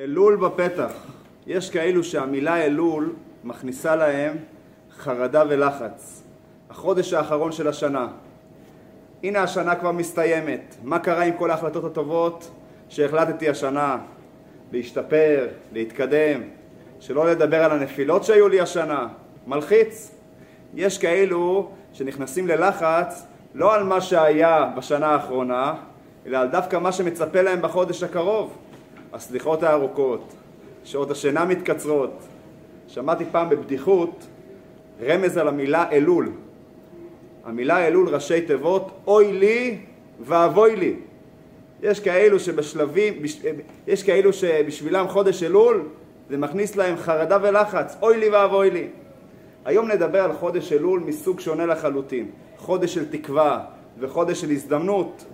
אלול בפתח. יש כאלו שהמילה אלול מכניסה להם חרדה ולחץ. החודש האחרון של השנה. הנה השנה כבר מסתיימת. מה קרה עם כל ההחלטות הטובות שהחלטתי השנה? להשתפר, להתקדם, שלא לדבר על הנפילות שהיו לי השנה. מלחיץ. יש כאלו שנכנסים ללחץ לא על מה שהיה בשנה האחרונה, אלא על דווקא מה שמצפה להם בחודש הקרוב. הסליחות הארוכות, שעות השינה מתקצרות. שמעתי פעם בבדיחות רמז על המילה אלול. המילה אלול ראשי תיבות אוי לי ואבוי לי. יש כאלו שבשלבים, יש כאלו שבשבילם חודש אלול זה מכניס להם חרדה ולחץ, אוי לי ואבוי לי. היום נדבר על חודש אלול מסוג שונה לחלוטין, חודש של תקווה וחודש של הזדמנות.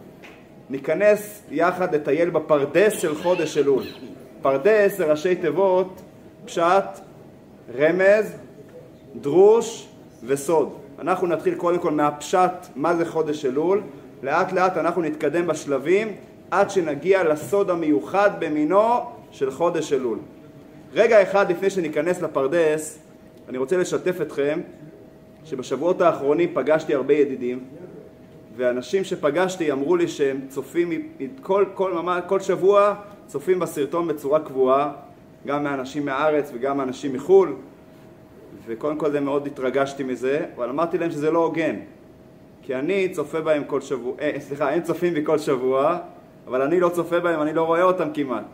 ניכנס יחד לטייל בפרדס של חודש אלול. פרדס זה ראשי תיבות, פשט, רמז, דרוש וסוד. אנחנו נתחיל קודם כל מהפשט, מה זה חודש אלול, לאט לאט אנחנו נתקדם בשלבים עד שנגיע לסוד המיוחד במינו של חודש אלול. רגע אחד לפני שניכנס לפרדס, אני רוצה לשתף אתכם שבשבועות האחרונים פגשתי הרבה ידידים ואנשים שפגשתי אמרו לי שהם צופים כל, כל, כל שבוע צופים בסרטון בצורה קבועה גם מאנשים מהארץ וגם מאנשים מחו"ל וקודם כל זה מאוד התרגשתי מזה אבל אמרתי להם שזה לא הוגן. כי אני צופה בהם כל שבוע, אה, סליחה, הם צופים בי כל שבוע אבל אני לא צופה בהם, אני לא רואה אותם כמעט.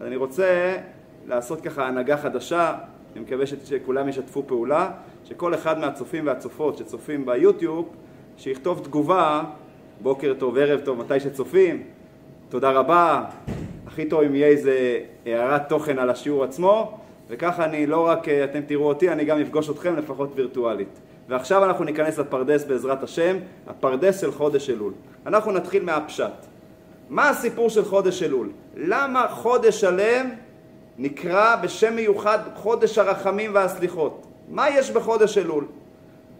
אז אני רוצה לעשות ככה הנהגה חדשה אני מקווה שכולם ישתפו פעולה, שכל אחד מהצופים והצופות שצופים ביוטיוב, שיכתוב תגובה, בוקר טוב, ערב טוב, מתי שצופים, תודה רבה, הכי טוב אם יהיה איזה הערת תוכן על השיעור עצמו, וככה אני לא רק אתם תראו אותי, אני גם אפגוש אתכם לפחות וירטואלית. ועכשיו אנחנו ניכנס לפרדס בעזרת השם, הפרדס של חודש אלול. אנחנו נתחיל מהפשט. מה הסיפור של חודש אלול? למה חודש שלם נקרא בשם מיוחד חודש הרחמים והסליחות. מה יש בחודש אלול?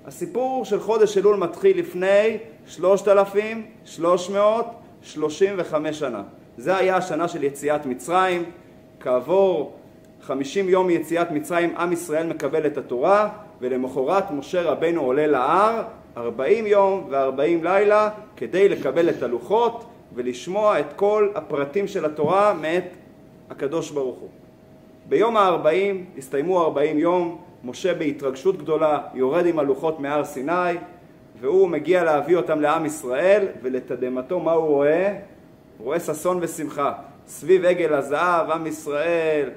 הסיפור של חודש אלול מתחיל לפני 3,335 שנה. זה היה השנה של יציאת מצרים. כעבור 50 יום מיציאת מצרים עם ישראל מקבל את התורה ולמחרת משה רבנו עולה להר 40 יום ו-40 לילה כדי לקבל את הלוחות ולשמוע את כל הפרטים של התורה מאת הקדוש ברוך הוא. ביום הארבעים, הסתיימו ארבעים יום, משה בהתרגשות גדולה יורד עם הלוחות מהר סיני והוא מגיע להביא אותם לעם ישראל ולתדהמתו מה הוא רואה? הוא רואה ששון ושמחה. סביב עגל הזהב עם ישראל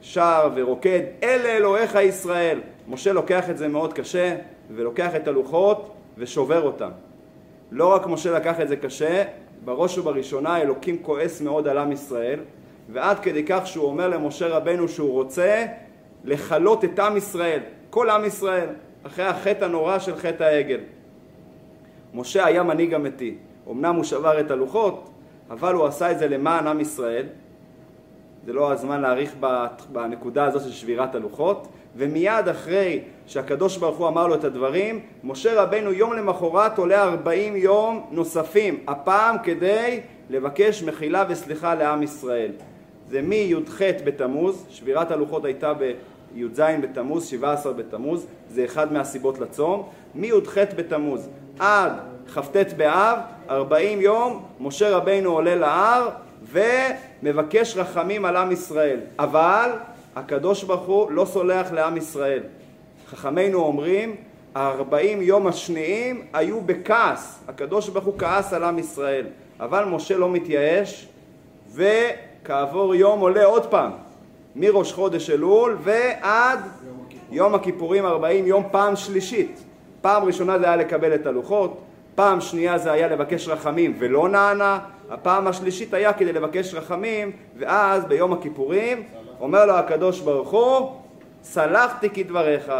שר ורוקד אלה אלוהיך ישראל! משה לוקח את זה מאוד קשה ולוקח את הלוחות ושובר אותם. לא רק משה לקח את זה קשה בראש ובראשונה אלוקים כועס מאוד על עם ישראל ועד כדי כך שהוא אומר למשה רבנו שהוא רוצה לכלות את עם ישראל, כל עם ישראל, אחרי החטא הנורא של חטא העגל. משה היה מנהיג אמיתי, אמנם הוא שבר את הלוחות, אבל הוא עשה את זה למען עם ישראל. זה לא הזמן להאריך בנקודה הזאת של שבירת הלוחות, ומיד אחרי שהקדוש ברוך הוא אמר לו את הדברים, משה רבנו יום למחרת עולה ארבעים יום נוספים, הפעם כדי לבקש מחילה וסליחה לעם ישראל. זה מי"ח בתמוז, שבירת הלוחות הייתה בי"ז בתמוז, 17 בתמוז, זה אחד מהסיבות לצום, מי"ח בתמוז עד כ"ט באב, 40 יום, משה רבינו עולה להר ומבקש רחמים על עם ישראל, אבל הקדוש ברוך הוא לא סולח לעם ישראל. חכמינו אומרים, הארבעים יום השניים היו בכעס, הקדוש ברוך הוא כעס על עם ישראל, אבל משה לא מתייאש ו... כעבור יום עולה עוד פעם, מראש חודש אלול ועד יום הכיפורים 40 יום פעם שלישית. פעם ראשונה זה היה לקבל את הלוחות, פעם שנייה זה היה לבקש רחמים ולא נענה, הפעם השלישית היה כדי לבקש רחמים ואז ביום הכיפורים אומר לו הקדוש ברוך הוא סלחתי כדבריך.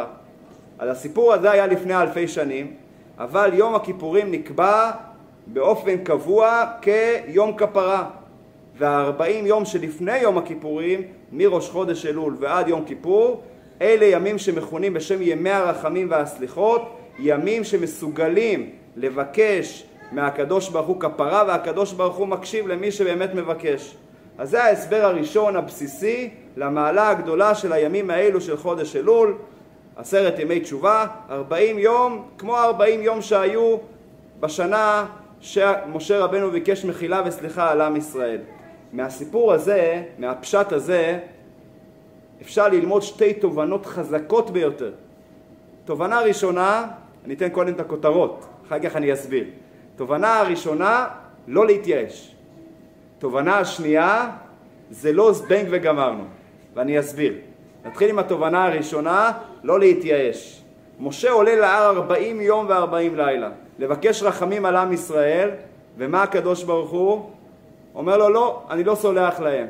אז הסיפור הזה היה לפני אלפי שנים אבל יום הכיפורים נקבע באופן קבוע כיום כפרה והארבעים יום שלפני יום הכיפורים, מראש חודש אלול ועד יום כיפור, אלה ימים שמכונים בשם ימי הרחמים והסליחות, ימים שמסוגלים לבקש מהקדוש ברוך הוא כפרה והקדוש ברוך הוא מקשיב למי שבאמת מבקש. אז זה ההסבר הראשון הבסיסי למעלה הגדולה של הימים האלו של חודש אלול, עשרת ימי תשובה, ארבעים יום, כמו ארבעים יום שהיו בשנה שמשה רבנו ביקש מחילה וסליחה על עם ישראל. מהסיפור הזה, מהפשט הזה, אפשר ללמוד שתי תובנות חזקות ביותר. תובנה ראשונה, אני אתן קודם את הכותרות, אחר כך אני אסביר. תובנה הראשונה, לא להתייאש. תובנה השנייה, זה לא זבנג וגמרנו, ואני אסביר. נתחיל עם התובנה הראשונה, לא להתייאש. משה עולה להר ארבעים יום וארבעים לילה, לבקש רחמים על עם ישראל, ומה הקדוש ברוך הוא? אומר לו, לא, אני לא סולח להם.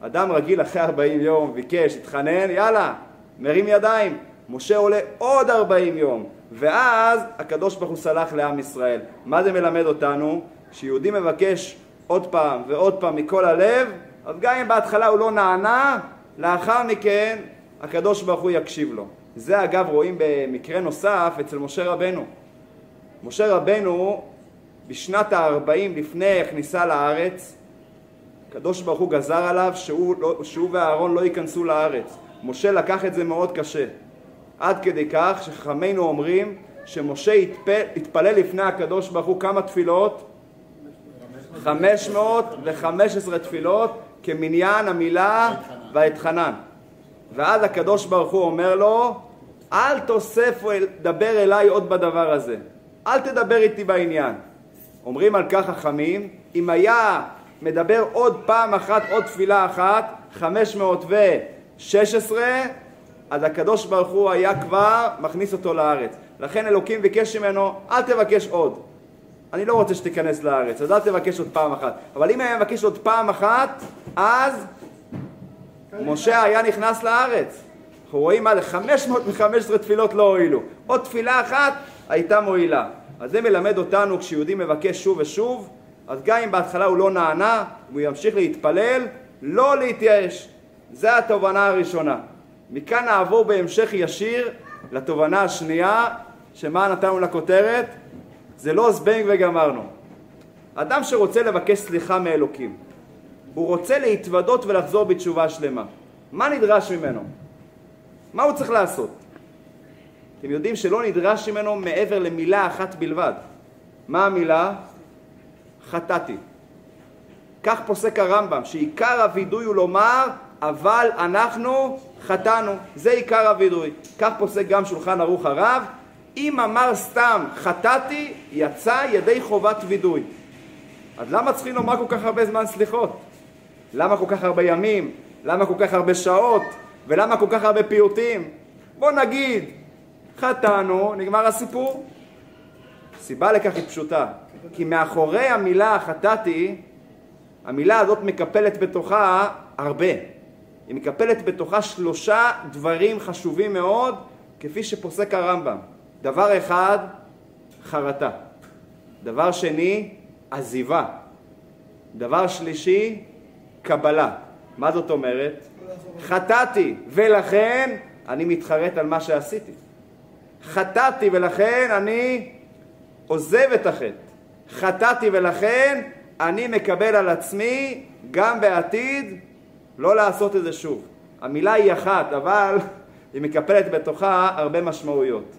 אדם רגיל אחרי ארבעים יום, ביקש, התחנן, יאללה, מרים ידיים. משה עולה עוד ארבעים יום, ואז הקדוש ברוך הוא סלח לעם ישראל. מה זה מלמד אותנו? כשיהודי מבקש עוד פעם ועוד פעם מכל הלב, אז גם אם בהתחלה הוא לא נענה, לאחר מכן הקדוש ברוך הוא יקשיב לו. זה אגב רואים במקרה נוסף אצל משה רבנו. משה רבנו בשנת הארבעים לפני הכניסה לארץ, הקדוש ברוך הוא גזר עליו שהוא, לא, שהוא ואהרון לא ייכנסו לארץ. משה לקח את זה מאוד קשה. עד כדי כך שחכמינו אומרים שמשה התפל, התפלל לפני הקדוש ברוך הוא כמה תפילות? 515 תפילות כמניין המילה ואתחנן. ואז הקדוש ברוך הוא אומר לו, אל תוסף דבר אליי עוד בדבר הזה. אל תדבר איתי בעניין. אומרים על כך חכמים, אם היה מדבר עוד פעם אחת, עוד תפילה אחת, 516, אז הקדוש ברוך הוא היה כבר מכניס אותו לארץ. לכן אלוקים ביקש ממנו, אל תבקש עוד. אני לא רוצה שתיכנס לארץ, אז אל תבקש עוד פעם אחת. אבל אם היה מבקש עוד פעם אחת, אז משה היה נכנס לארץ. אנחנו רואים מה זה 515 תפילות לא הועילו. עוד תפילה אחת הייתה מועילה. אז זה מלמד אותנו כשיהודי מבקש שוב ושוב, אז גם אם בהתחלה הוא לא נענה, הוא ימשיך להתפלל, לא להתייאש. זה התובנה הראשונה. מכאן נעבור בהמשך ישיר לתובנה השנייה, שמה נתנו לכותרת? זה לא זבנג וגמרנו. אדם שרוצה לבקש סליחה מאלוקים, הוא רוצה להתוודות ולחזור בתשובה שלמה. מה נדרש ממנו? מה הוא צריך לעשות? אתם יודעים שלא נדרש ממנו מעבר למילה אחת בלבד. מה המילה? חטאתי. כך פוסק הרמב"ם, שעיקר הווידוי הוא לומר, אבל אנחנו חטאנו. זה עיקר הווידוי. כך פוסק גם שולחן ערוך הרב, אם אמר סתם חטאתי, יצא ידי חובת וידוי. אז למה צריכים לומר כל כך הרבה זמן סליחות? למה כל כך הרבה ימים? למה כל כך הרבה שעות? ולמה כל כך הרבה פיוטים? בוא נגיד, חטאנו, נגמר הסיפור. הסיבה לכך היא פשוטה, כי מאחורי המילה חטאתי, המילה הזאת מקפלת בתוכה הרבה. היא מקפלת בתוכה שלושה דברים חשובים מאוד, כפי שפוסק הרמב"ם. דבר אחד, חרטה. דבר שני, עזיבה. דבר שלישי, קבלה. מה זאת אומרת? חטאתי, ולכן אני מתחרט על מה שעשיתי. חטאתי ולכן אני עוזב את החטא. חטאתי ולכן אני מקבל על עצמי גם בעתיד לא לעשות את זה שוב. המילה היא אחת, אבל היא מקפלת בתוכה הרבה משמעויות.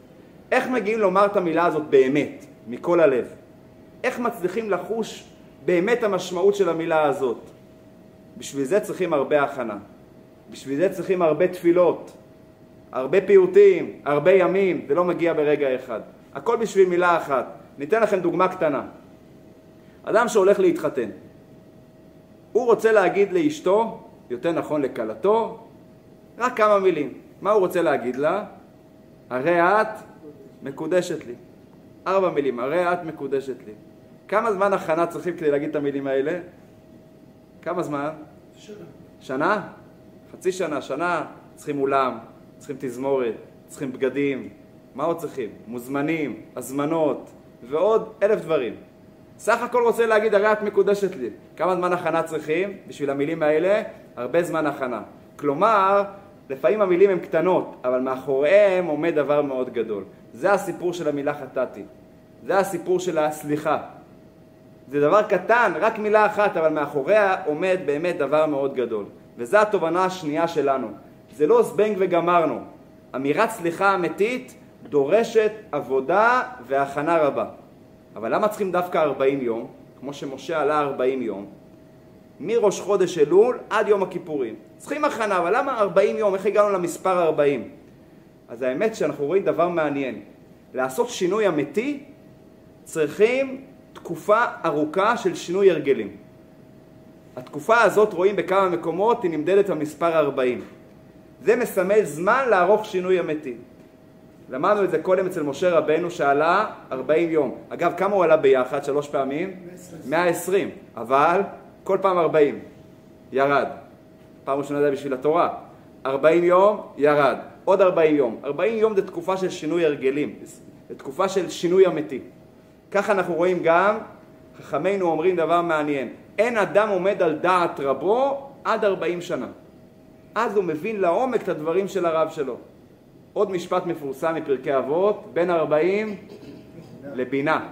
איך מגיעים לומר את המילה הזאת באמת, מכל הלב? איך מצליחים לחוש באמת המשמעות של המילה הזאת? בשביל זה צריכים הרבה הכנה. בשביל זה צריכים הרבה תפילות, הרבה פיוטים, הרבה ימים, זה לא מגיע ברגע אחד. הכל בשביל מילה אחת. ניתן לכם דוגמה קטנה. אדם שהולך להתחתן, הוא רוצה להגיד לאשתו, יותר נכון לכלתו, רק כמה מילים. מה הוא רוצה להגיד לה? הרי את מקודשת לי. ארבע מילים, הרי את מקודשת לי. כמה זמן הכנה צריכים כדי להגיד את המילים האלה? כמה זמן? שנה. שנה? חצי שנה, שנה, צריכים אולם, צריכים תזמורת, צריכים בגדים, מה עוד צריכים? מוזמנים, הזמנות ועוד אלף דברים. סך הכל רוצה להגיד, הרי את מקודשת לי. כמה זמן הכנה צריכים בשביל המילים האלה? הרבה זמן הכנה. כלומר, לפעמים המילים הן קטנות, אבל מאחוריהן עומד דבר מאוד גדול. זה הסיפור של המילה חטאתי. זה הסיפור של הסליחה. זה דבר קטן, רק מילה אחת, אבל מאחוריה עומד באמת דבר מאוד גדול. וזו התובנה השנייה שלנו. זה לא זבנג וגמרנו. אמירת סליחה אמיתית דורשת עבודה והכנה רבה. אבל למה צריכים דווקא 40 יום? כמו שמשה עלה 40 יום. מראש חודש אלול עד יום הכיפורים. צריכים הכנה, אבל למה 40 יום? איך הגענו למספר 40? אז האמת שאנחנו רואים דבר מעניין. לעשות שינוי אמיתי צריכים תקופה ארוכה של שינוי הרגלים. התקופה הזאת רואים בכמה מקומות, היא נמדדת במספר 40. זה מסמל זמן לערוך שינוי אמיתי. למדנו את זה קודם אצל משה רבנו שעלה 40 יום. אגב, כמה הוא עלה ביחד? שלוש פעמים? 120. אבל כל פעם 40. ירד. פעם ראשונה זה בשביל התורה. 40 יום, ירד. עוד 40 יום. 40 יום זה תקופה של שינוי הרגלים. זה תקופה של שינוי אמיתי. כך אנחנו רואים גם, חכמינו אומרים דבר מעניין. אין אדם עומד על דעת רבו עד 40 שנה. אז הוא מבין לעומק את הדברים של הרב שלו. עוד משפט מפורסם מפרקי אבות, בין 40 לבינה.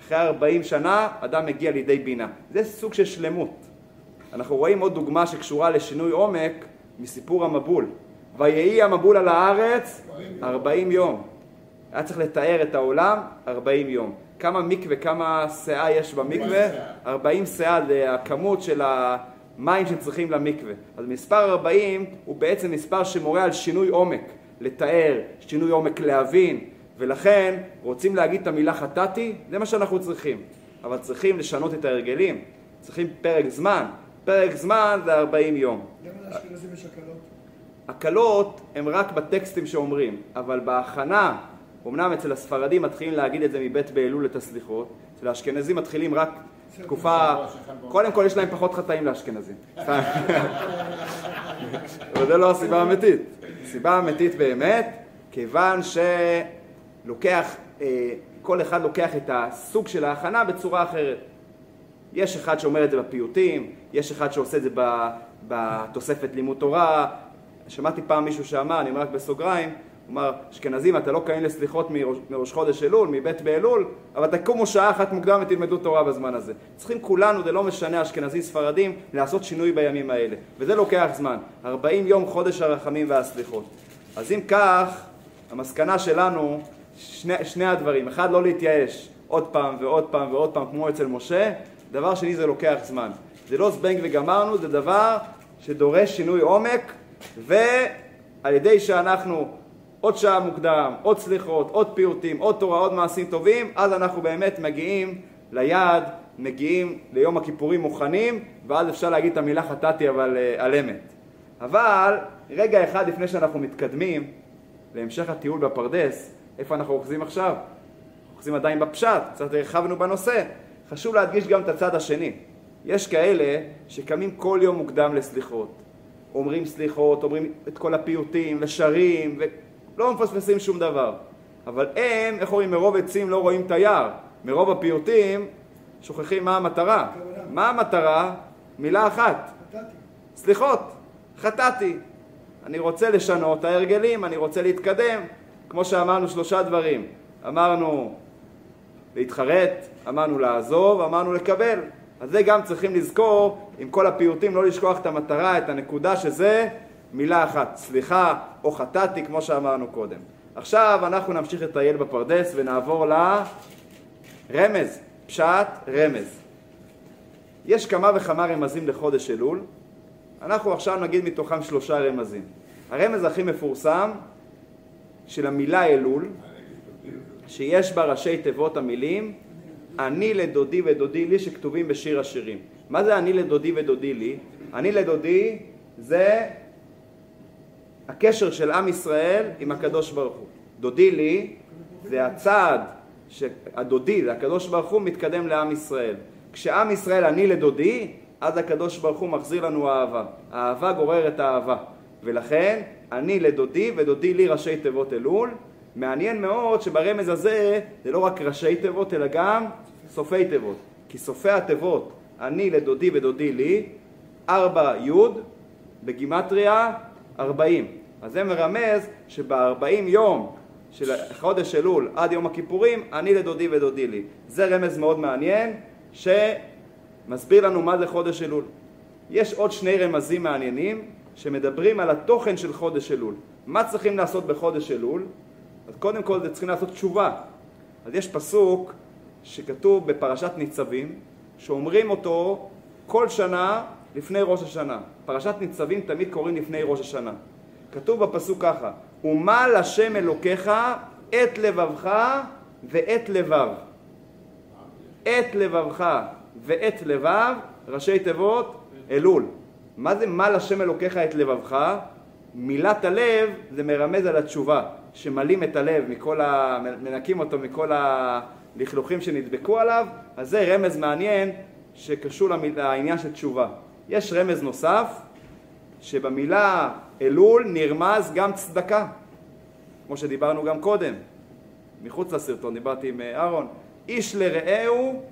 אחרי 40 שנה אדם מגיע לידי בינה. זה סוג של שלמות. אנחנו רואים עוד דוגמה שקשורה לשינוי עומק מסיפור המבול. ויהי המבול על הארץ 40 יום. היה צריך לתאר את העולם 40 יום. כמה מקווה, כמה שאה יש במקווה? 40 שאה זה הכמות של המים שצריכים למקווה. אז מספר 40 הוא בעצם מספר שמורה על שינוי עומק. לתאר, שינוי עומק להבין, ולכן רוצים להגיד את המילה חטאתי, זה מה שאנחנו צריכים. אבל צריכים לשנות את ההרגלים, צריכים פרק זמן. פרק זמן זה 40 יום. למה לאשכנזים יש הקלות? הקלות הן רק בטקסטים שאומרים, אבל בהכנה, אמנם אצל הספרדים מתחילים להגיד את זה מבית באלול את הסליחות, אצל האשכנזים מתחילים רק תקופה, קודם כל יש להם פחות חטאים לאשכנזים. אבל זה לא הסיבה האמיתית. הסיבה האמיתית באמת, כיוון שלוקח, אה, כל אחד לוקח את הסוג של ההכנה בצורה אחרת. יש אחד שאומר את זה בפיוטים, יש אחד שעושה את זה בתוספת לימוד תורה. שמעתי פעם מישהו שאמר, אני אומר רק בסוגריים, אמר, אשכנזים, אתה לא קיים לסליחות מראש, מראש חודש אלול, מבית באלול, אבל תקומו שעה אחת מוקדם ותלמדו תורה בזמן הזה. צריכים כולנו, זה לא משנה, אשכנזים, ספרדים, לעשות שינוי בימים האלה. וזה לוקח זמן. 40 יום חודש הרחמים והסליחות. אז אם כך, המסקנה שלנו, שני, שני הדברים. אחד, לא להתייאש עוד פעם ועוד פעם ועוד פעם, כמו אצל משה. דבר שני, זה לוקח זמן. זה לא זבנג וגמרנו, זה דבר שדורש שינוי עומק, ועל ידי שאנחנו עוד שעה מוקדם, עוד סליחות, עוד פיוטים, עוד תורה, עוד מעשים טובים, אז אנחנו באמת מגיעים ליעד, מגיעים ליום הכיפורים מוכנים, ואז אפשר להגיד את המילה חטאתי אבל uh, על אמת. אבל רגע אחד לפני שאנחנו מתקדמים להמשך הטיול בפרדס, איפה אנחנו אוחזים עכשיו? אוחזים עדיין בפשט, קצת הרחבנו בנושא. חשוב להדגיש גם את הצד השני. יש כאלה שקמים כל יום מוקדם לסליחות. אומרים סליחות, אומרים את כל הפיוטים, ושרים, ולא מפספסים שום דבר. אבל הם, איך אומרים, מרוב עצים לא רואים את היער. מרוב הפיוטים שוכחים מה המטרה. מה המטרה? מילה אחת. סליחות. חטאתי. אני רוצה לשנות את ההרגלים, אני רוצה להתקדם. כמו שאמרנו, שלושה דברים. אמרנו להתחרט, אמרנו לעזוב, אמרנו לקבל. אז זה גם צריכים לזכור, עם כל הפיוטים, לא לשכוח את המטרה, את הנקודה שזה מילה אחת, סליחה או חטאתי, כמו שאמרנו קודם. עכשיו אנחנו נמשיך לטייל בפרדס ונעבור לרמז, פשט רמז. יש כמה וכמה רמזים לחודש אלול, אנחנו עכשיו נגיד מתוכם שלושה רמזים. הרמז הכי מפורסם של המילה אלול, שיש בה ראשי תיבות המילים אני לדודי ודודי לי שכתובים בשיר השירים. מה זה אני לדודי ודודי לי? אני לדודי זה הקשר של עם ישראל עם הקדוש ברוך הוא. דודי לי זה הצעד שהדודי, הקדוש ברוך הוא, מתקדם לעם ישראל. כשעם ישראל אני לדודי, אז הקדוש ברוך הוא מחזיר לנו אהבה. האהבה גוררת אהבה. ולכן אני לדודי ודודי לי ראשי תיבות אלול. מעניין מאוד שברמז הזה זה לא רק ראשי תיבות אלא גם סופי תיבות. כי סופי התיבות אני לדודי ודודי לי, ארבע י' בגימטריה ארבעים. אז זה מרמז שבארבעים יום של חודש אלול עד יום הכיפורים, אני לדודי ודודי לי. זה רמז מאוד מעניין, שמסביר לנו מה זה חודש אלול. יש עוד שני רמזים מעניינים שמדברים על התוכן של חודש אלול. מה צריכים לעשות בחודש אלול? אז קודם כל זה צריכים לעשות תשובה. אז יש פסוק שכתוב בפרשת ניצבים, שאומרים אותו כל שנה לפני ראש השנה. פרשת ניצבים תמיד קוראים לפני ראש השנה. כתוב בפסוק ככה: ומל השם אלוקיך את לבבך ואת לבב. את לבבך ואת לבב, ראשי תיבות, אלול. מה זה מל השם אלוקיך את לבבך? מילת הלב זה מרמז על התשובה, שמלים את הלב, מכל ה... מנקים אותו מכל הלכלוכים שנדבקו עליו, אז זה רמז מעניין שקשור לעניין של תשובה. יש רמז נוסף, שבמילה אלול נרמז גם צדקה, כמו שדיברנו גם קודם, מחוץ לסרטון, דיברתי עם אה, אהרון, איש לרעהו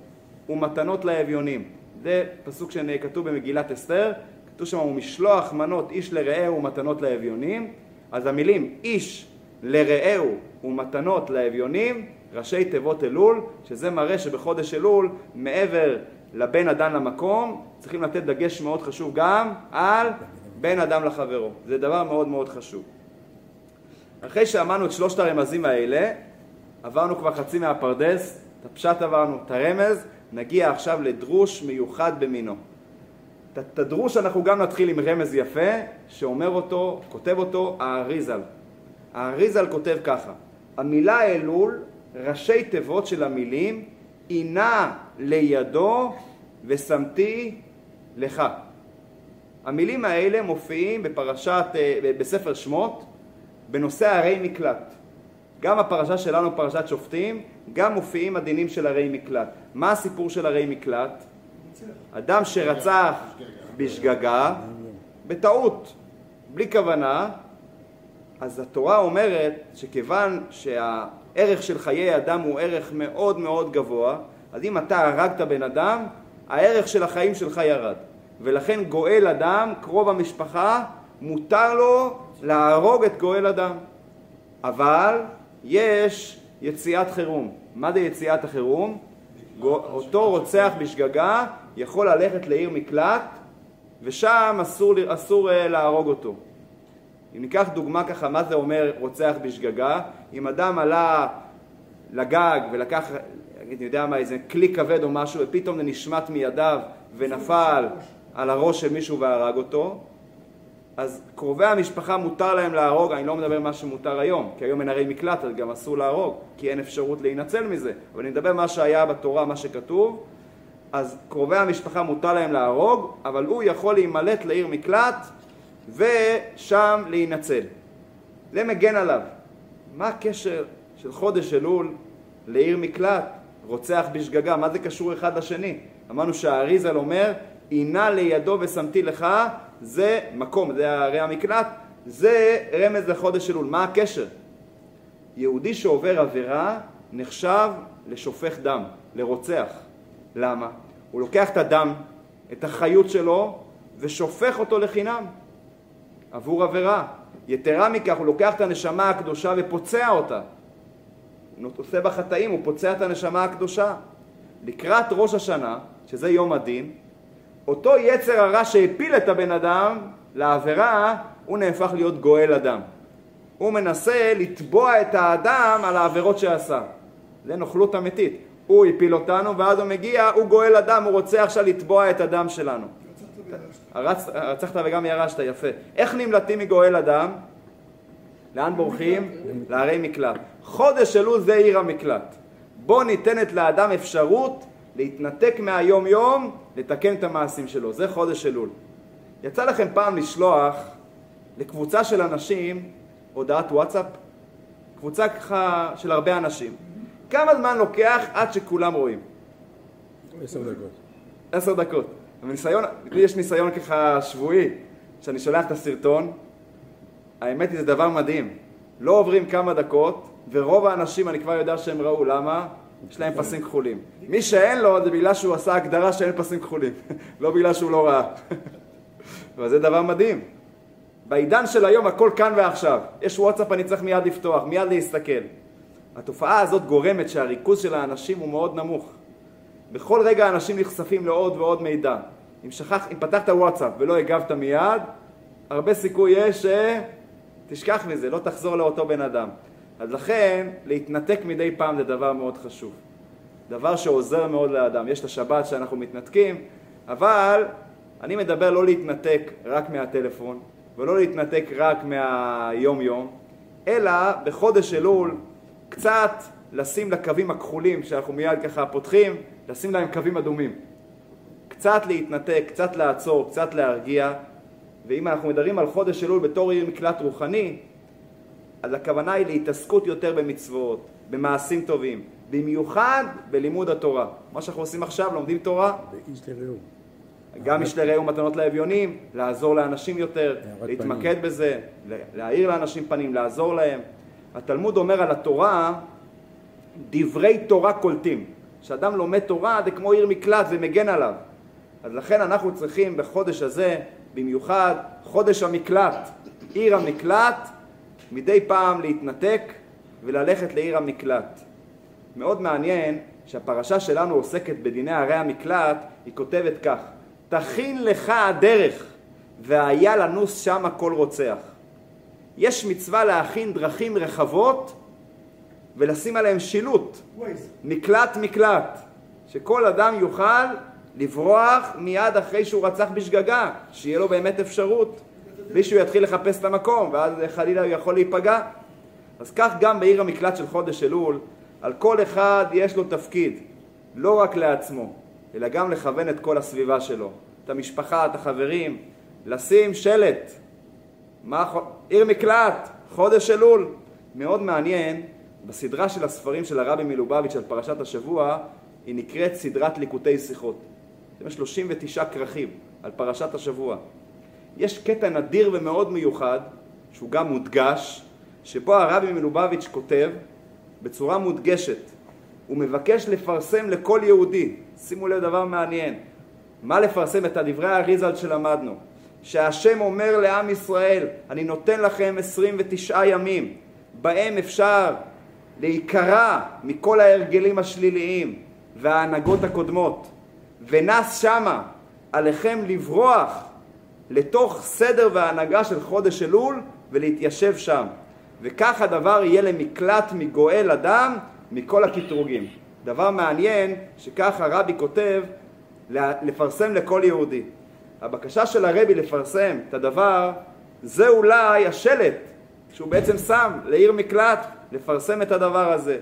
ומתנות לאביונים. זה פסוק שכתוב במגילת אסתר, כתוב שם ומשלוח מנות איש לרעהו ומתנות לאביונים, אז המילים איש לרעהו ומתנות לאביונים, ראשי תיבות אלול, שזה מראה שבחודש אלול, מעבר לבן אדם למקום, צריכים לתת דגש מאוד חשוב גם על בין אדם לחברו. זה דבר מאוד מאוד חשוב. אחרי שאמרנו את שלושת הרמזים האלה, עברנו כבר חצי מהפרדס, את הפשט עברנו, את הרמז, נגיע עכשיו לדרוש מיוחד במינו. את הדרוש אנחנו גם נתחיל עם רמז יפה, שאומר אותו, כותב אותו האריזל. האריזל כותב ככה: המילה אלול, ראשי תיבות של המילים, אינה לידו ושמתי לך. המילים האלה מופיעים בפרשת, אה, בספר שמות בנושא ערי מקלט. גם הפרשה שלנו, פרשת שופטים, גם מופיעים הדינים של ערי מקלט. מה הסיפור של ערי מקלט? אדם שרצח בשגגה, בטעות, בלי כוונה, אז התורה אומרת שכיוון שהערך של חיי אדם הוא ערך מאוד מאוד גבוה, אז אם אתה הרגת בן אדם, הערך של החיים שלך ירד. ולכן גואל אדם, קרוב המשפחה, מותר לו להרוג את גואל אדם. אבל יש יציאת חירום. מה זה יציאת החירום? אותו רוצח בשגגה יכול ללכת לעיר מקלט ושם אסור, אסור אה, להרוג אותו. אם ניקח דוגמה ככה, מה זה אומר רוצח בשגגה? אם אדם עלה לגג ולקח, אני יודע מה, איזה כלי כבד או משהו, ופתאום זה נשמט מידיו ונפל על הראש של מישהו והרג אותו, אז קרובי המשפחה מותר להם להרוג, אני לא מדבר מה שמותר היום, כי היום אין הרי מקלט, אז גם אסור להרוג, כי אין אפשרות להינצל מזה, אבל אני מדבר מה שהיה בתורה, מה שכתוב, אז קרובי המשפחה מותר להם להרוג, אבל הוא יכול להימלט לעיר מקלט ושם להינצל. זה מגן עליו. מה הקשר של חודש אלול לעיר מקלט? רוצח בשגגה, מה זה קשור אחד לשני? אמרנו שהאריזל אומר, עינה לידו ושמתי לך, זה מקום, זה הרי המקלט, זה רמז לחודש אלול. מה הקשר? יהודי שעובר עבירה נחשב לשופך דם, לרוצח. למה? הוא לוקח את הדם, את החיות שלו, ושופך אותו לחינם עבור עבירה. יתרה מכך, הוא לוקח את הנשמה הקדושה ופוצע אותה. הוא עושה בה חטאים, הוא פוצע את הנשמה הקדושה. לקראת ראש השנה, שזה יום הדין, אותו יצר הרע שהפיל את הבן אדם לעבירה, הוא נהפך להיות גואל אדם. הוא מנסה לתבוע את האדם על העבירות שעשה. זה נוכלות אמיתית. הוא הפיל אותנו, ואז הוא מגיע, הוא גואל אדם, הוא רוצה עכשיו לתבוע את הדם שלנו. רצחת וגם ירשת, יפה. איך נמלטים מגואל אדם? לאן בורחים? לערי מקלט. חודש אלול זה עיר המקלט. בו ניתנת לאדם אפשרות להתנתק מהיום יום, לתקן את המעשים שלו. זה חודש אלול. יצא לכם פעם לשלוח לקבוצה של אנשים הודעת וואטסאפ? קבוצה ככה של הרבה אנשים. כמה זמן לוקח עד שכולם רואים? עשר דקות. עשר דקות. וניסיון, לי יש ניסיון ככה שבועי, שאני שולח את הסרטון, האמת היא זה דבר מדהים. לא עוברים כמה דקות, ורוב האנשים אני כבר יודע שהם ראו, למה? יש להם פסים כחולים. מי שאין לו זה בגלל שהוא עשה הגדרה שאין פסים כחולים, לא בגלל שהוא לא ראה. אבל זה דבר מדהים. בעידן של היום הכל כאן ועכשיו. יש וואטסאפ, אני צריך מיד לפתוח, מיד להסתכל. התופעה הזאת גורמת שהריכוז של האנשים הוא מאוד נמוך. בכל רגע אנשים נחשפים לעוד ועוד מידע. אם, שכח, אם פתחת וואטסאפ ולא הגבת מיד, הרבה סיכוי יש שתשכח מזה, לא תחזור לאותו בן אדם. אז לכן, להתנתק מדי פעם זה דבר מאוד חשוב. דבר שעוזר מאוד לאדם. יש את השבת שאנחנו מתנתקים, אבל אני מדבר לא להתנתק רק מהטלפון, ולא להתנתק רק מהיום-יום, אלא בחודש אלול קצת לשים לקווים הכחולים, שאנחנו מיד ככה פותחים, לשים להם קווים אדומים. קצת להתנתק, קצת לעצור, קצת להרגיע, ואם אנחנו מדברים על חודש אלול בתור עיר מקלט רוחני, אז הכוונה היא להתעסקות יותר במצוות, במעשים טובים, במיוחד בלימוד התורה. מה שאנחנו עושים עכשיו, לומדים תורה. ואיש לרעהו. גם איש לרעהו מתנות לאביונים, לעזור לאנשים יותר, להתמקד פנים. בזה, להאיר לאנשים פנים, לעזור להם. התלמוד אומר על התורה, דברי תורה קולטים. כשאדם לומד תורה זה כמו עיר מקלט, זה מגן עליו. אז לכן אנחנו צריכים בחודש הזה, במיוחד חודש המקלט, עיר המקלט, מדי פעם להתנתק וללכת לעיר המקלט. מאוד מעניין שהפרשה שלנו עוסקת בדיני ערי המקלט, היא כותבת כך: תכין לך הדרך והיה לנוס שמה כל רוצח. יש מצווה להכין דרכים רחבות ולשים עליהם שילוט, מקלט מקלט, שכל אדם יוכל לברוח מיד אחרי שהוא רצח בשגגה, שיהיה לו באמת אפשרות, בלי שהוא יתחיל לחפש את המקום, ואז חלילה הוא יכול להיפגע. אז כך גם בעיר המקלט של חודש אלול, על כל אחד יש לו תפקיד, לא רק לעצמו, אלא גם לכוון את כל הסביבה שלו, את המשפחה, את החברים, לשים שלט, מה, עיר מקלט, חודש אלול. מאוד מעניין, בסדרה של הספרים של הרבי מלובביץ' על פרשת השבוע, היא נקראת סדרת ליקוטי שיחות. זה 39 כרכים על פרשת השבוע. יש קטע נדיר ומאוד מיוחד, שהוא גם מודגש, שבו הרבי מלובביץ' כותב בצורה מודגשת, הוא מבקש לפרסם לכל יהודי, שימו לב דבר מעניין, מה לפרסם? את הדברי האריזל שלמדנו, שהשם אומר לעם ישראל, אני נותן לכם 29 ימים, בהם אפשר להיקרע מכל ההרגלים השליליים וההנהגות הקודמות, ונס שמה עליכם לברוח לתוך סדר והנהגה של חודש אלול ולהתיישב שם. וכך הדבר יהיה למקלט מגואל אדם מכל הקטרוגים. דבר מעניין שכך הרבי כותב לפרסם לכל יהודי. הבקשה של הרבי לפרסם את הדבר זה אולי השלט שהוא בעצם שם לעיר מקלט לפרסם את הדבר הזה.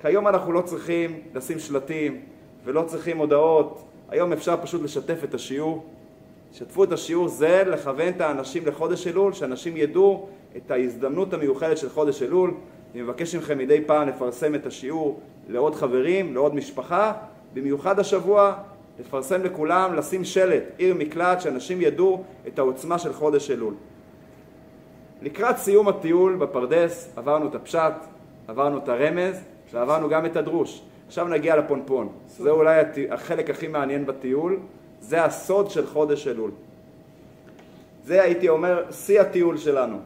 כיום אנחנו לא צריכים לשים שלטים ולא צריכים הודעות, היום אפשר פשוט לשתף את השיעור. שתפו את השיעור זה לכוון את האנשים לחודש אלול, שאנשים ידעו את ההזדמנות המיוחדת של חודש אלול. אני מבקש מכם מדי פעם לפרסם את השיעור לעוד חברים, לעוד משפחה, במיוחד השבוע לפרסם לכולם, לשים שלט, עיר מקלט, שאנשים ידעו את העוצמה של חודש אלול. לקראת סיום הטיול בפרדס עברנו את הפשט, עברנו את הרמז ועברנו גם את הדרוש. עכשיו נגיע לפונפון. זה אולי החלק הכי מעניין בטיול, זה הסוד של חודש אלול. זה הייתי אומר שיא הטיול שלנו,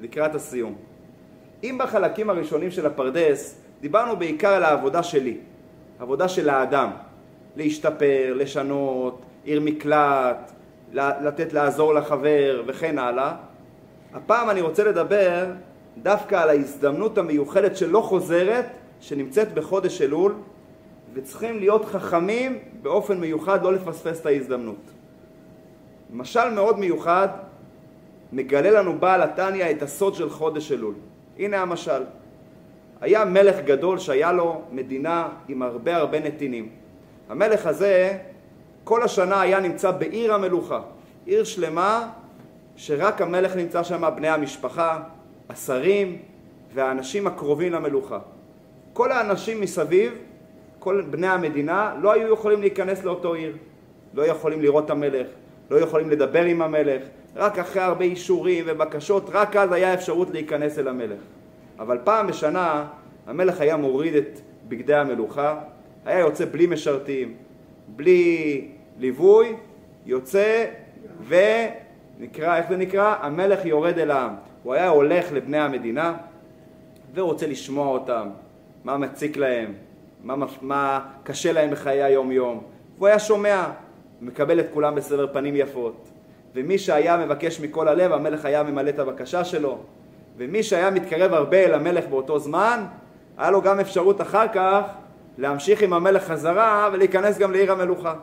לקראת הסיום. אם בחלקים הראשונים של הפרדס דיברנו בעיקר על העבודה שלי, עבודה של האדם, להשתפר, לשנות, עיר מקלט, לתת לעזור לחבר וכן הלאה, הפעם אני רוצה לדבר דווקא על ההזדמנות המיוחדת שלא חוזרת, שנמצאת בחודש אלול, וצריכים להיות חכמים באופן מיוחד לא לפספס את ההזדמנות. משל מאוד מיוחד מגלה לנו בעל התניא את הסוד של חודש אלול. הנה המשל. היה מלך גדול שהיה לו מדינה עם הרבה הרבה נתינים. המלך הזה כל השנה היה נמצא בעיר המלוכה, עיר שלמה שרק המלך נמצא שם, בני המשפחה, השרים והאנשים הקרובים למלוכה. כל האנשים מסביב, כל בני המדינה, לא היו יכולים להיכנס לאותו עיר. לא יכולים לראות את המלך, לא יכולים לדבר עם המלך, רק אחרי הרבה אישורים ובקשות, רק אז היה אפשרות להיכנס אל המלך. אבל פעם בשנה המלך היה מוריד את בגדי המלוכה, היה יוצא בלי משרתים, בלי ליווי, יוצא ונקרא, איך זה נקרא? המלך יורד אל העם. הוא היה הולך לבני המדינה ורוצה לשמוע אותם, מה מציק להם, מה, מה קשה להם בחיי היום-יום. והוא היה שומע, מקבל את כולם בסבר פנים יפות. ומי שהיה מבקש מכל הלב, המלך היה ממלא את הבקשה שלו. ומי שהיה מתקרב הרבה אל המלך באותו זמן, היה לו גם אפשרות אחר כך להמשיך עם המלך חזרה ולהיכנס גם לעיר המלוכה.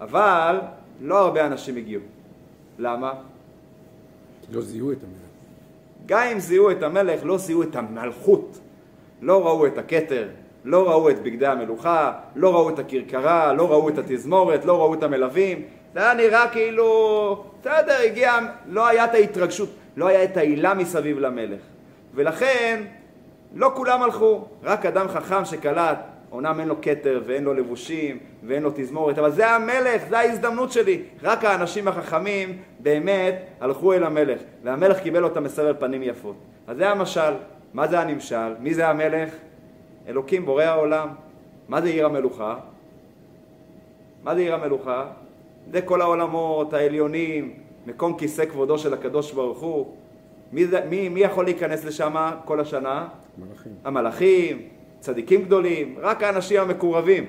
אבל לא הרבה אנשים הגיעו. למה? לא זיהו את המלך. גם אם זיהו את המלך, לא זיהו את המלכות. לא ראו את הכתר, לא ראו את בגדי המלוכה, לא ראו את הכרכרה, לא ראו את התזמורת, לא ראו את המלווים. זה היה נראה כאילו, בסדר, הגיע, לא היה את ההתרגשות, לא היה את העילה מסביב למלך. ולכן, לא כולם הלכו, רק אדם חכם שקלט, אומנם אין לו כתר ואין לו לבושים ואין לו תזמורת, אבל זה המלך, זה ההזדמנות שלי. רק האנשים החכמים באמת הלכו אל המלך, והמלך קיבל אותם בסבר פנים יפות. אז זה המשל. מה זה הנמשל? מי זה המלך? אלוקים, בורא העולם. מה זה עיר המלוכה? מה זה עיר המלוכה? זה כל העולמות העליונים, מקום כיסא כבודו של הקדוש ברוך הוא. מי, זה, מי, מי יכול להיכנס לשם כל השנה? מלאכים. המלאכים, צדיקים גדולים, רק האנשים המקורבים.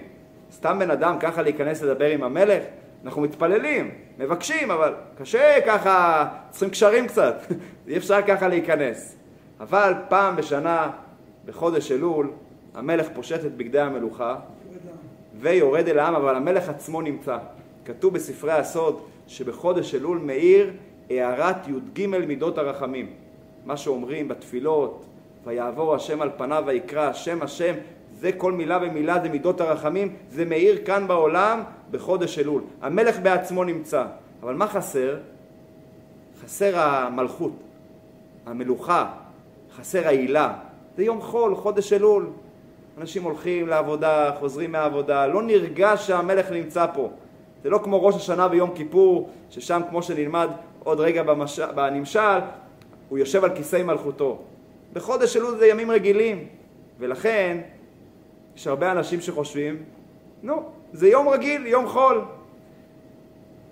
סתם בן אדם ככה להיכנס לדבר עם המלך? אנחנו מתפללים, מבקשים, אבל קשה ככה, צריכים קשרים קצת, אי אפשר ככה להיכנס. אבל פעם בשנה, בחודש אלול, המלך פושט את בגדי המלוכה ויורד אל העם, אבל המלך עצמו נמצא. כתוב בספרי הסוד שבחודש אלול מאיר הארת י"ג מידות הרחמים. מה שאומרים בתפילות, ויעבור השם על פניו ויקרא השם השם, זה כל מילה ומילה זה מידות הרחמים, זה מאיר כאן בעולם בחודש אלול. המלך בעצמו נמצא, אבל מה חסר? חסר המלכות, המלוכה, חסר העילה. זה יום חול, חודש אלול. אנשים הולכים לעבודה, חוזרים מהעבודה, לא נרגש שהמלך נמצא פה. זה לא כמו ראש השנה ויום כיפור, ששם כמו שנלמד עוד רגע במש... בנמשל, הוא יושב על כיסא מלכותו. בחודש אלול זה ימים רגילים, ולכן יש הרבה אנשים שחושבים, נו, זה יום רגיל, יום חול.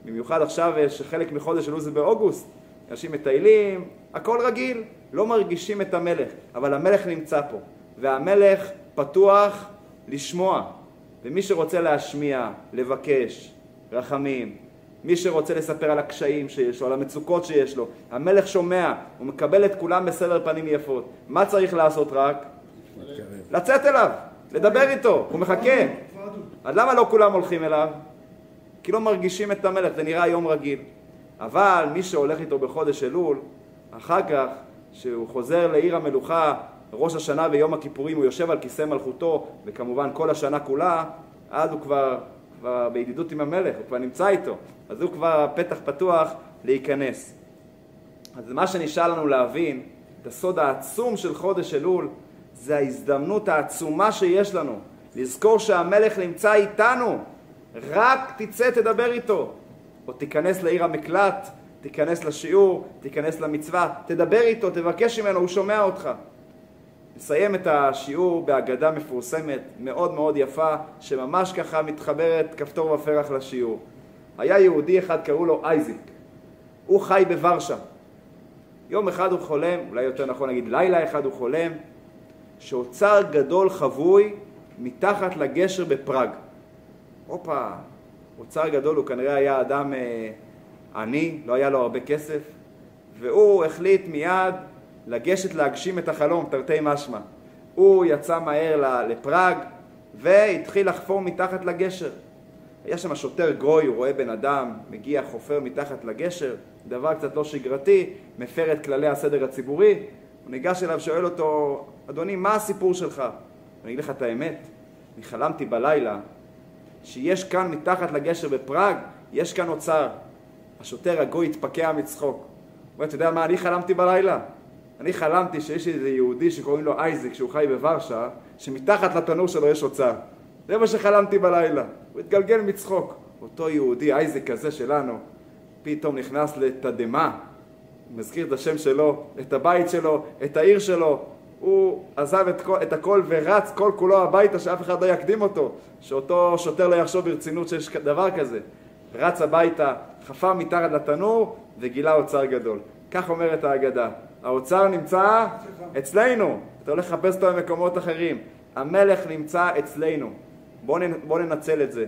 במיוחד עכשיו שחלק מחודש אלול זה באוגוסט, אנשים מטיילים, הכל רגיל, לא מרגישים את המלך, אבל המלך נמצא פה, והמלך פתוח לשמוע, ומי שרוצה להשמיע, לבקש, רחמים, מי שרוצה לספר על הקשיים שיש לו, על המצוקות שיש לו, המלך שומע, הוא מקבל את כולם בסדר פנים יפות. מה צריך לעשות רק? לצאת אליו, לדבר איתו, הוא מחכה. אז למה לא כולם הולכים אליו? כי לא מרגישים את המלך, זה נראה יום רגיל. אבל מי שהולך איתו בחודש אלול, אחר כך, שהוא חוזר לעיר המלוכה, ראש השנה ויום הכיפורים, הוא יושב על כיסא מלכותו, וכמובן כל השנה כולה, אז הוא כבר, כבר בידידות עם המלך, הוא כבר נמצא איתו, אז הוא כבר פתח פתוח להיכנס. אז מה שנשאר לנו להבין, את הסוד העצום של חודש אלול, זה ההזדמנות העצומה שיש לנו, לזכור שהמלך נמצא איתנו, רק תצא תדבר איתו, או תיכנס לעיר המקלט, תיכנס לשיעור, תיכנס למצווה, תדבר איתו, תבקש ממנו, הוא שומע אותך. נסיים את השיעור בהגדה מפורסמת, מאוד מאוד יפה, שממש ככה מתחברת כפתור ופרח לשיעור. היה יהודי אחד, קראו לו אייזיק. הוא חי בוורשה. יום אחד הוא חולם, אולי יותר נכון להגיד לילה אחד הוא חולם, שאוצר גדול חבוי מתחת לגשר בפראג. הופה, אוצר גדול, הוא כנראה היה אדם אה, עני, לא היה לו הרבה כסף, והוא החליט מיד לגשת להגשים את החלום, תרתי משמע. הוא יצא מהר לפראג והתחיל לחפור מתחת לגשר. היה שם שוטר גוי, הוא רואה בן אדם, מגיע, חופר מתחת לגשר, דבר קצת לא שגרתי, מפר את כללי הסדר הציבורי, הוא ניגש אליו, שואל אותו, אדוני, מה הסיפור שלך? אני אגיד לך את האמת, אני חלמתי בלילה שיש כאן מתחת לגשר בפראג, יש כאן אוצר. השוטר הגוי התפקע מצחוק. הוא אומר, אתה יודע מה אני חלמתי בלילה? אני חלמתי שיש איזה יהודי שקוראים לו אייזק, שהוא חי בוורשה, שמתחת לתנור שלו יש אוצר. זה מה שחלמתי בלילה. הוא התגלגל מצחוק. אותו יהודי, אייזק כזה שלנו, פתאום נכנס לתדהמה, מזכיר את השם שלו, את הבית שלו, את העיר שלו. הוא עזב את, כל, את הכל ורץ כל כולו הביתה, שאף אחד לא יקדים אותו, שאותו שוטר לא יחשוב ברצינות שיש דבר כזה. רץ הביתה, חפר מתחת לתנור וגילה אוצר גדול. כך אומרת ההגדה. האוצר נמצא אצלנו, אתה הולך לחפש אותו במקומות אחרים. המלך נמצא אצלנו. בואו בוא ננצל את זה.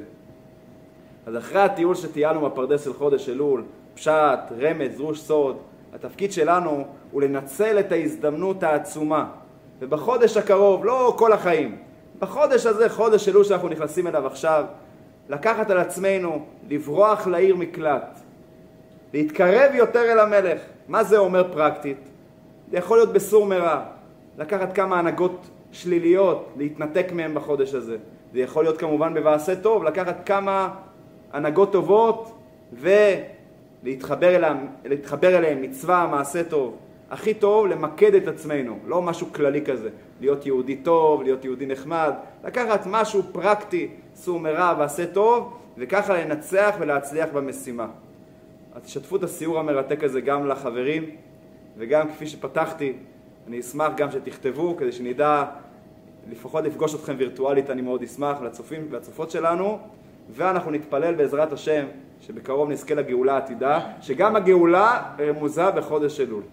אז אחרי הטיול שטיילנו בפרדס של חודש אלול, פשט, רמז, דרוש סוד, התפקיד שלנו הוא לנצל את ההזדמנות העצומה. ובחודש הקרוב, לא כל החיים, בחודש הזה, חודש אלול שאנחנו נכנסים אליו עכשיו, לקחת על עצמנו, לברוח לעיר מקלט, להתקרב יותר אל המלך. מה זה אומר פרקטית? זה יכול להיות בסור מרע, לקחת כמה הנהגות שליליות, להתנתק מהן בחודש הזה. זה יכול להיות כמובן במעשה טוב, לקחת כמה הנהגות טובות ולהתחבר אליהן, אליהן מצווה, מעשה טוב. הכי טוב למקד את עצמנו, לא משהו כללי כזה, להיות יהודי טוב, להיות יהודי נחמד, לקחת משהו פרקטי, סור מרע ועשה טוב, וככה לנצח ולהצליח במשימה. אז תשתפו את הסיור המרתק הזה גם לחברים, וגם כפי שפתחתי, אני אשמח גם שתכתבו, כדי שנדע לפחות לפגוש אתכם וירטואלית, אני מאוד אשמח, לצופים והצופות שלנו, ואנחנו נתפלל בעזרת השם שבקרוב נזכה לגאולה העתידה, שגם הגאולה רמוזה בחודש אלול.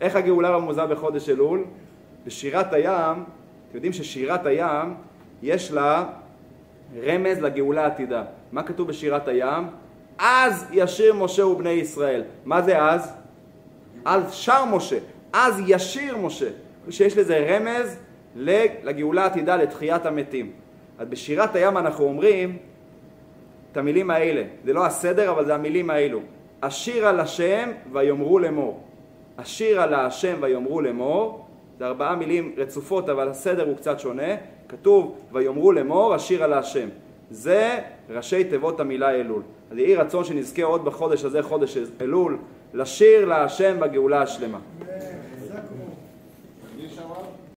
איך הגאולה רמוזה בחודש אלול? בשירת הים, אתם יודעים ששירת הים יש לה רמז לגאולה העתידה. מה כתוב בשירת הים? אז ישיר משה ובני ישראל. מה זה אז? אז שר משה. אז ישיר משה. שיש לזה רמז לגאולה העתידה, לתחיית המתים. אז בשירת הים אנחנו אומרים את המילים האלה. זה לא הסדר, אבל זה המילים האלו. אשיר על השם ויאמרו לאמור. אשיר על השם ויאמרו לאמור. זה ארבעה מילים רצופות, אבל הסדר הוא קצת שונה. כתוב ויאמרו לאמור, אשיר על השם. זה ראשי תיבות המילה אלול. אז יהי רצון שנזכה עוד בחודש הזה, חודש אלול, לשיר להשם בגאולה השלמה.